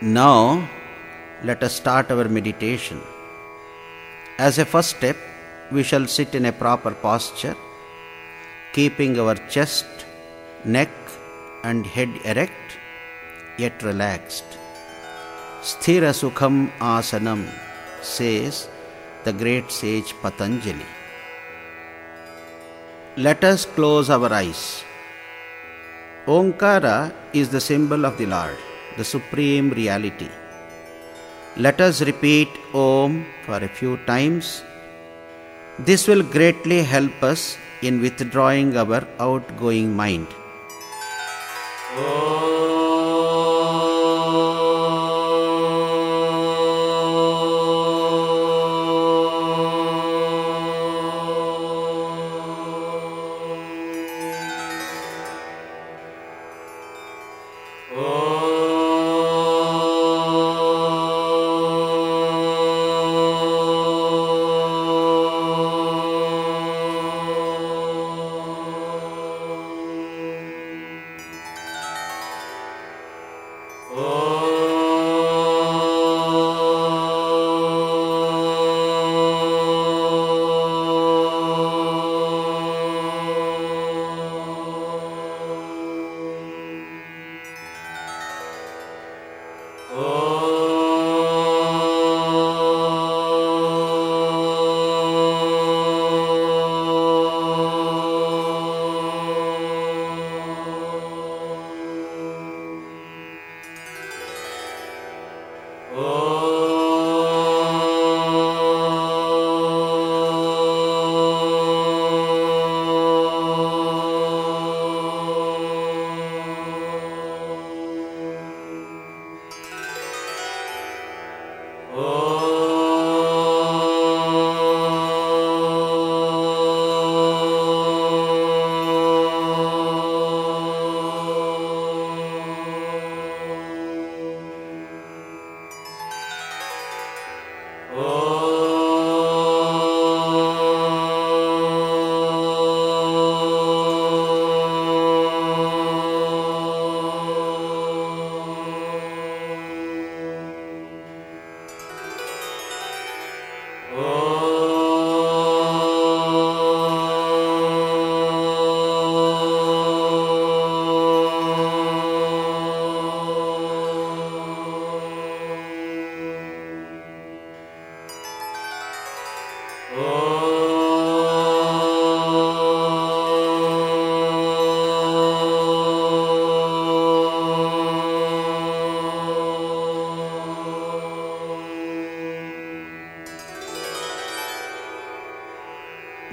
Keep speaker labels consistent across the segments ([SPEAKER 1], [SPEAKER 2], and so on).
[SPEAKER 1] Now, let us start our meditation. As a first step, we shall sit in a proper posture, keeping our chest, neck, and head erect, yet relaxed. Sthira Sukham Asanam, says the great sage Patanjali. Let us close our eyes. Omkara is the symbol of the Lord, the Supreme Reality. Let us repeat Om for a few times. This will greatly help us in withdrawing our outgoing mind. Oh.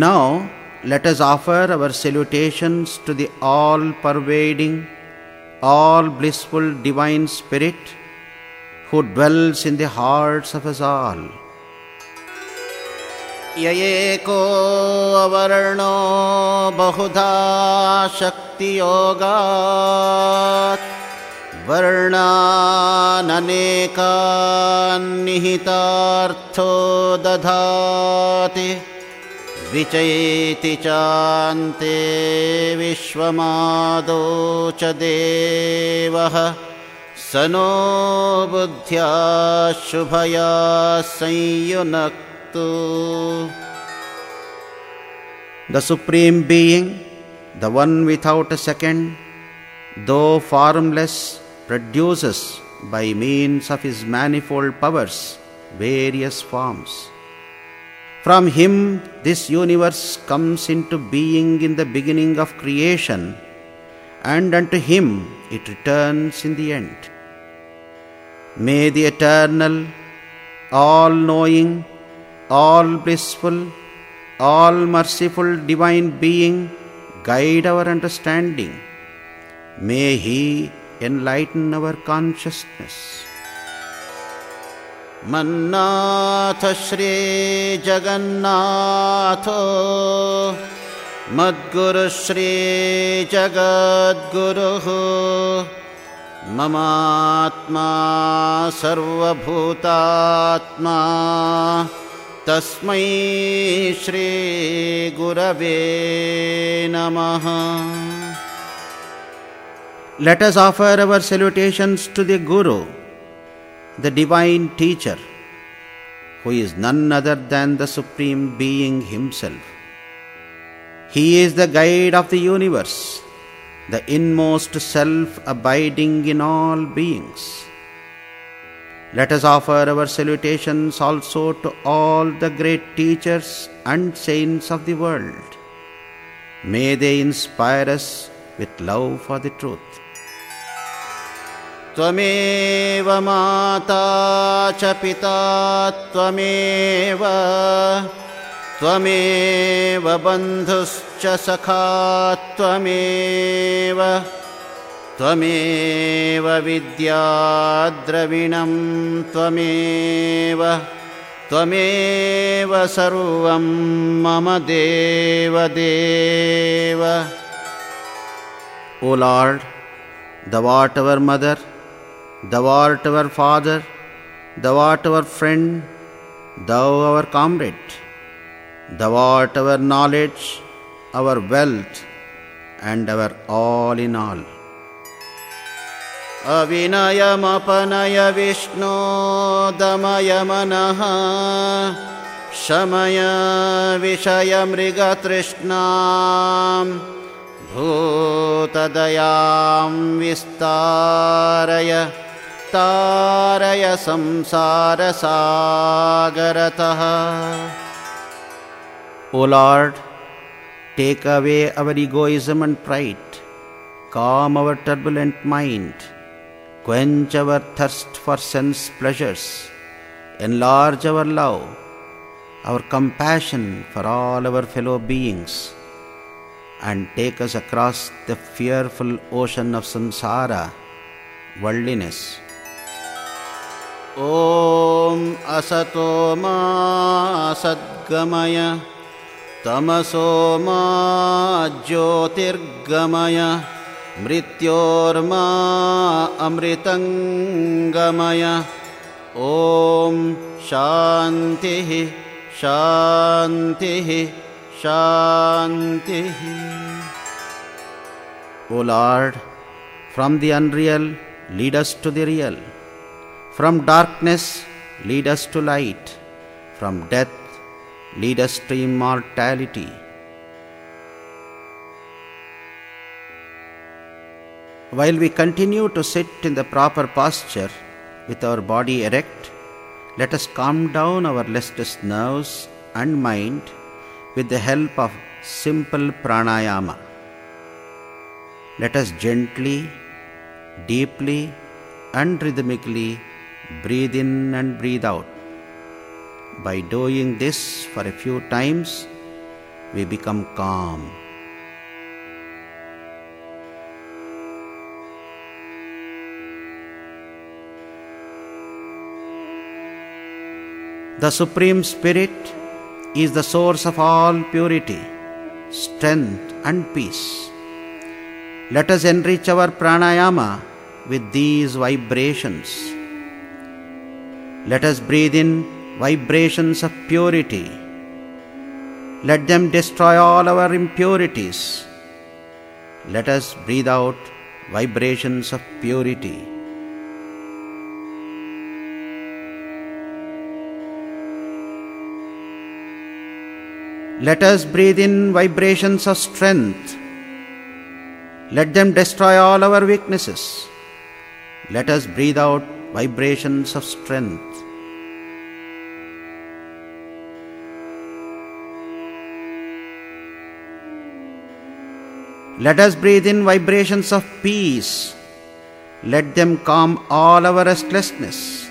[SPEAKER 1] Now, let us offer our salutations to the all pervading, all blissful Divine Spirit who dwells in the hearts of us all. ययेको अवर्णो बहुधा शक्तियोगात् वर्णाननेकान्निहितार्थो दधाति विचैति चान्ते विश्वमादो च देवः स नो बुद्ध्या शुभया संयुनक्तु The Supreme Being, the one without a second, though formless, produces by means of his manifold powers various forms. From him, this universe comes into being in the beginning of creation, and unto him it returns in the end. May the eternal, all knowing, all blissful, all merciful divine being guide our understanding. May he enlighten our consciousness. मन्नाथ श्रीजगन्नाथो मद्गुरुश्रीजगद्गुरुः। ममात्मा सर्वभूतात्मा। तस्मै श्रीगुरवे नमः। Us offer our salutations to the Guru the divine teacher, who is none other than the Supreme Being Himself. He is the guide of the universe, the inmost self abiding in all beings. Let us offer our salutations also to all the great teachers and saints of the world. May they inspire us with love for the truth. त्वमेव माता च पिता त्वमेव। त्वमेव बन्धुश्च सखा त्वमेव। त्वमेव विद्याद्रविणं त्वमेव। त्वमेव सर्वं मम देवदेव। O Lord, thou art our mother, thou art our father, thou art our friend, thou our comrade, thou art our knowledge, our wealth, and our all in all. अविनयमपनय विष्णो दमय मनः शमय विषयमृगतृष्णाम् भूतदयां विस्तारय तारय संसारसागरतः O Lord, take away our egoism and pride, calm our turbulent mind, quench our thirst for sense pleasures, enlarge our love, our compassion for all our fellow beings, and take us across the fearful ocean of samsara, worldliness. ॐ असतो मा सद्गमय तमसो मा ज्योतिर्गमय मृत्योर्मा अमृतङ्गमय ॐ शान्तिः शान्तिः शान्तिः from the unreal, lead us to the real. From darkness, lead us to light. From death, lead us to immortality. While we continue to sit in the proper posture with our body erect, let us calm down our restless nerves and mind with the help of simple pranayama. Let us gently, deeply, and rhythmically breathe in and breathe out. By doing this for a few times, we become calm. The Supreme Spirit is the source of all purity, strength, and peace. Let us enrich our pranayama with these vibrations. Let us breathe in vibrations of purity. Let them destroy all our impurities. Let us breathe out vibrations of purity. Let us breathe in vibrations of strength. Let them destroy all our weaknesses. Let us breathe out vibrations of strength. Let us breathe in vibrations of peace. Let them calm all our restlessness.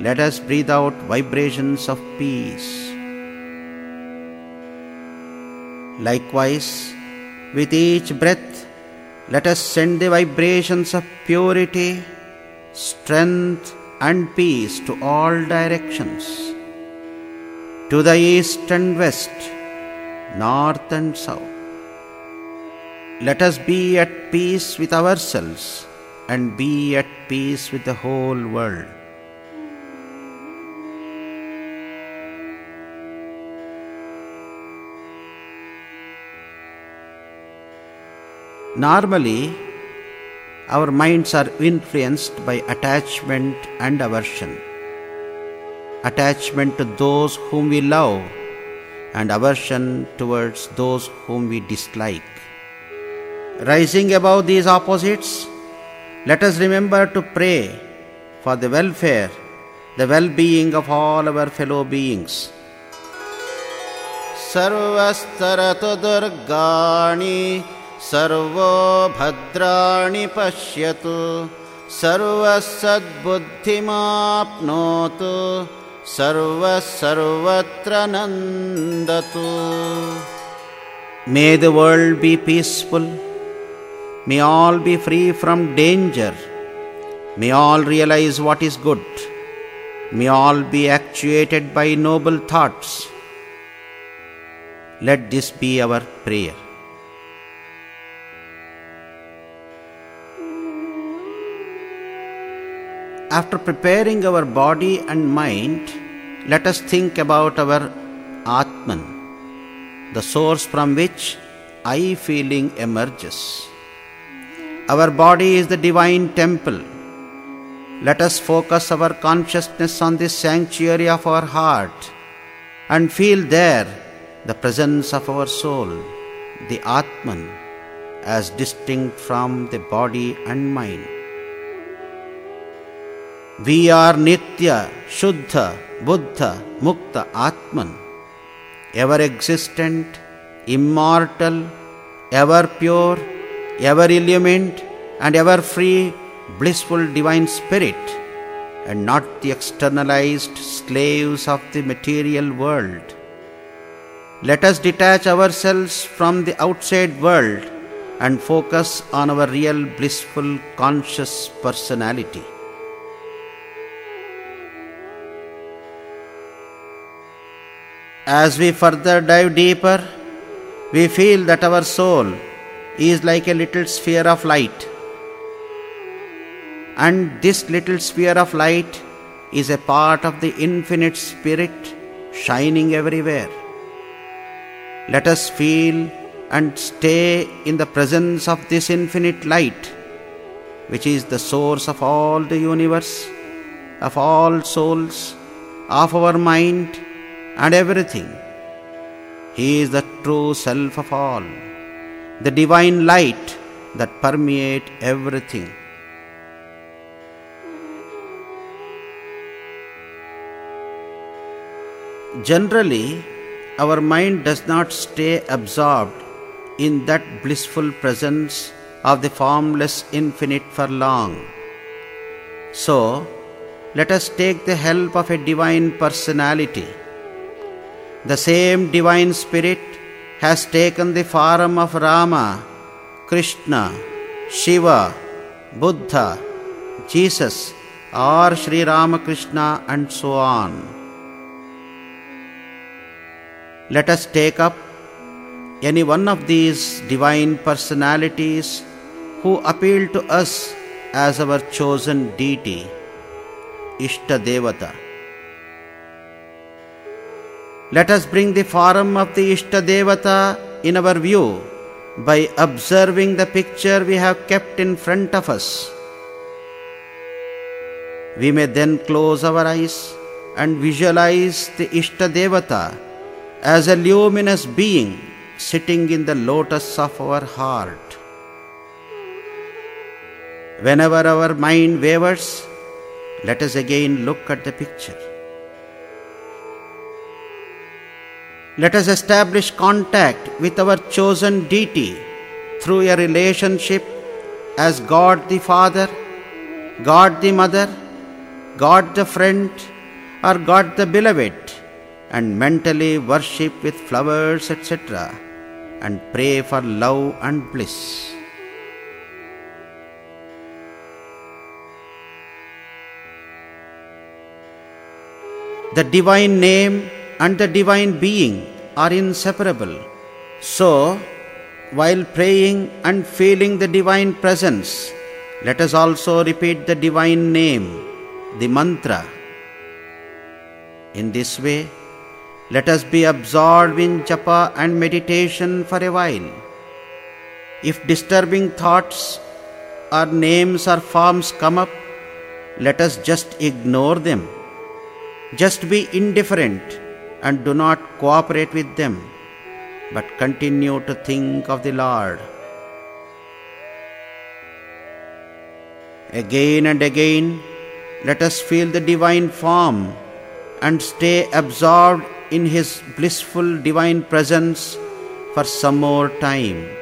[SPEAKER 1] Let us breathe out vibrations of peace. Likewise, with each breath, let us send the vibrations of purity, strength, and peace to all directions to the east and west, north and south. Let us be at peace with ourselves and be at peace with the whole world. Normally, our minds are influenced by attachment and aversion. Attachment to those whom we love and aversion towards those whom we dislike. Rising above these opposites, let us remember to pray for the welfare, the well being of all our fellow beings. सर्वस्तरतु दुर्गाणि servo भद्राणि पश्यतु सर्वसद्बुद्धिमाप्नोतु सर्वः सर्वत्र नन्दतु May the world be peaceful. May all be free from danger. May all realize what is good. May all be actuated by noble thoughts. Let this be our prayer. After preparing our body and mind, let us think about our Atman, the source from which I feeling emerges. Our body is the divine temple. Let us focus our consciousness on this sanctuary of our heart and feel there the presence of our soul, the Atman, as distinct from the body and mind. We are Nitya, Shuddha, Buddha, Mukta, Atman, ever existent, immortal, ever pure, ever illumined, and ever free, blissful divine spirit, and not the externalized slaves of the material world. Let us detach ourselves from the outside world and focus on our real blissful conscious personality. As we further dive deeper, we feel that our soul is like a little sphere of light. And this little sphere of light is a part of the infinite spirit shining everywhere. Let us feel and stay in the presence of this infinite light, which is the source of all the universe, of all souls, of our mind and everything. He is the true self of all, the divine light that permeates everything. Generally, our mind does not stay absorbed in that blissful presence of the formless infinite for long. So, let us take the help of a divine personality the same divine spirit has taken the form of Rama, Krishna, Shiva, Buddha, Jesus, or Sri Ramakrishna, and so on. Let us take up any one of these divine personalities who appeal to us as our chosen deity, Ishta Devata. Let us bring the form of the Ishta Devata in our view by observing the picture we have kept in front of us. We may then close our eyes and visualize the Ishta Devata as a luminous being sitting in the lotus of our heart. Whenever our mind wavers, let us again look at the picture. Let us establish contact with our chosen deity through a relationship as God the Father, God the Mother, God the Friend, or God the Beloved, and mentally worship with flowers, etc., and pray for love and bliss. The divine name and the divine being are inseparable. So, while praying and feeling the divine presence, let us also repeat the divine name, the mantra. In this way, let us be absorbed in japa and meditation for a while. If disturbing thoughts or names or forms come up, let us just ignore them. Just be indifferent and do not cooperate with them, but continue to think of the Lord. Again and again, let us feel the divine form and stay absorbed in His blissful divine presence for some more time.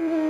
[SPEAKER 1] Mm-hmm.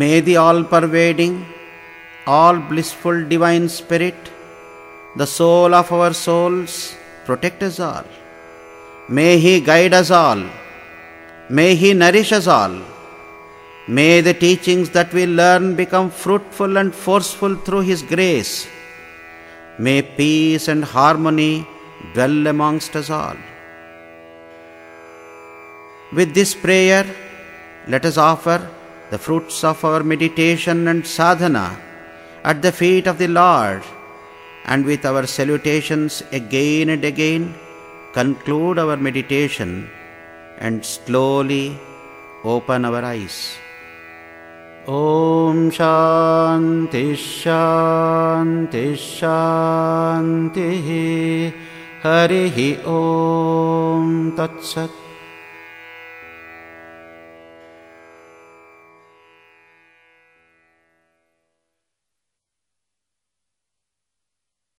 [SPEAKER 1] May the all pervading, all blissful divine spirit, the soul of our souls, protect us all. May he guide us all. May he nourish us all. May the teachings that we learn become fruitful and forceful through his grace. May peace and harmony dwell amongst us all. With this prayer, let us offer the fruits of our meditation and sadhana at the feet of the Lord, and with our salutations again and again conclude our meditation and slowly open our eyes. Om Shanti Shanti Shanti Harihi Om Tat Sat